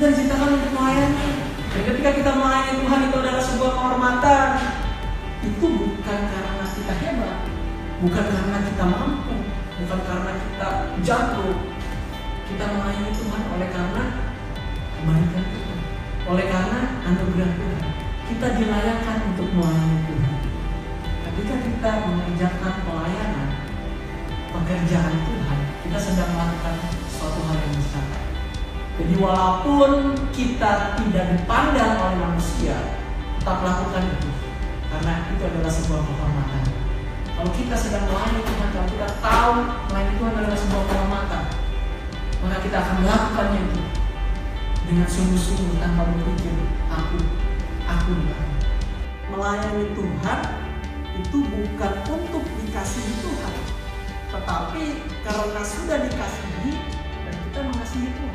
Kita diciptakan untuk melayani. Dan ketika kita melayani Tuhan itu adalah sebuah kehormatan. Itu bukan karena kita hebat, bukan karena kita mampu, bukan karena kita jago. Kita melayani Tuhan oleh karena kebaikan Tuhan, oleh karena anugerah Tuhan. Kita dilayakkan untuk melayani Tuhan. Ketika kita mengerjakan pelayanan, pekerjaan Tuhan, Jadi walaupun kita tidak dipandang oleh manusia, tetap lakukan itu. Karena itu adalah sebuah kehormatan. Kalau kita sedang melayani Tuhan, kalau kita tahu melayani Tuhan adalah sebuah kehormatan, maka kita akan melakukannya itu dengan sungguh-sungguh tanpa berpikir aku, aku Melayani Tuhan itu bukan untuk dikasihi Tuhan, tetapi karena sudah dikasihi dan kita mengasihi Tuhan.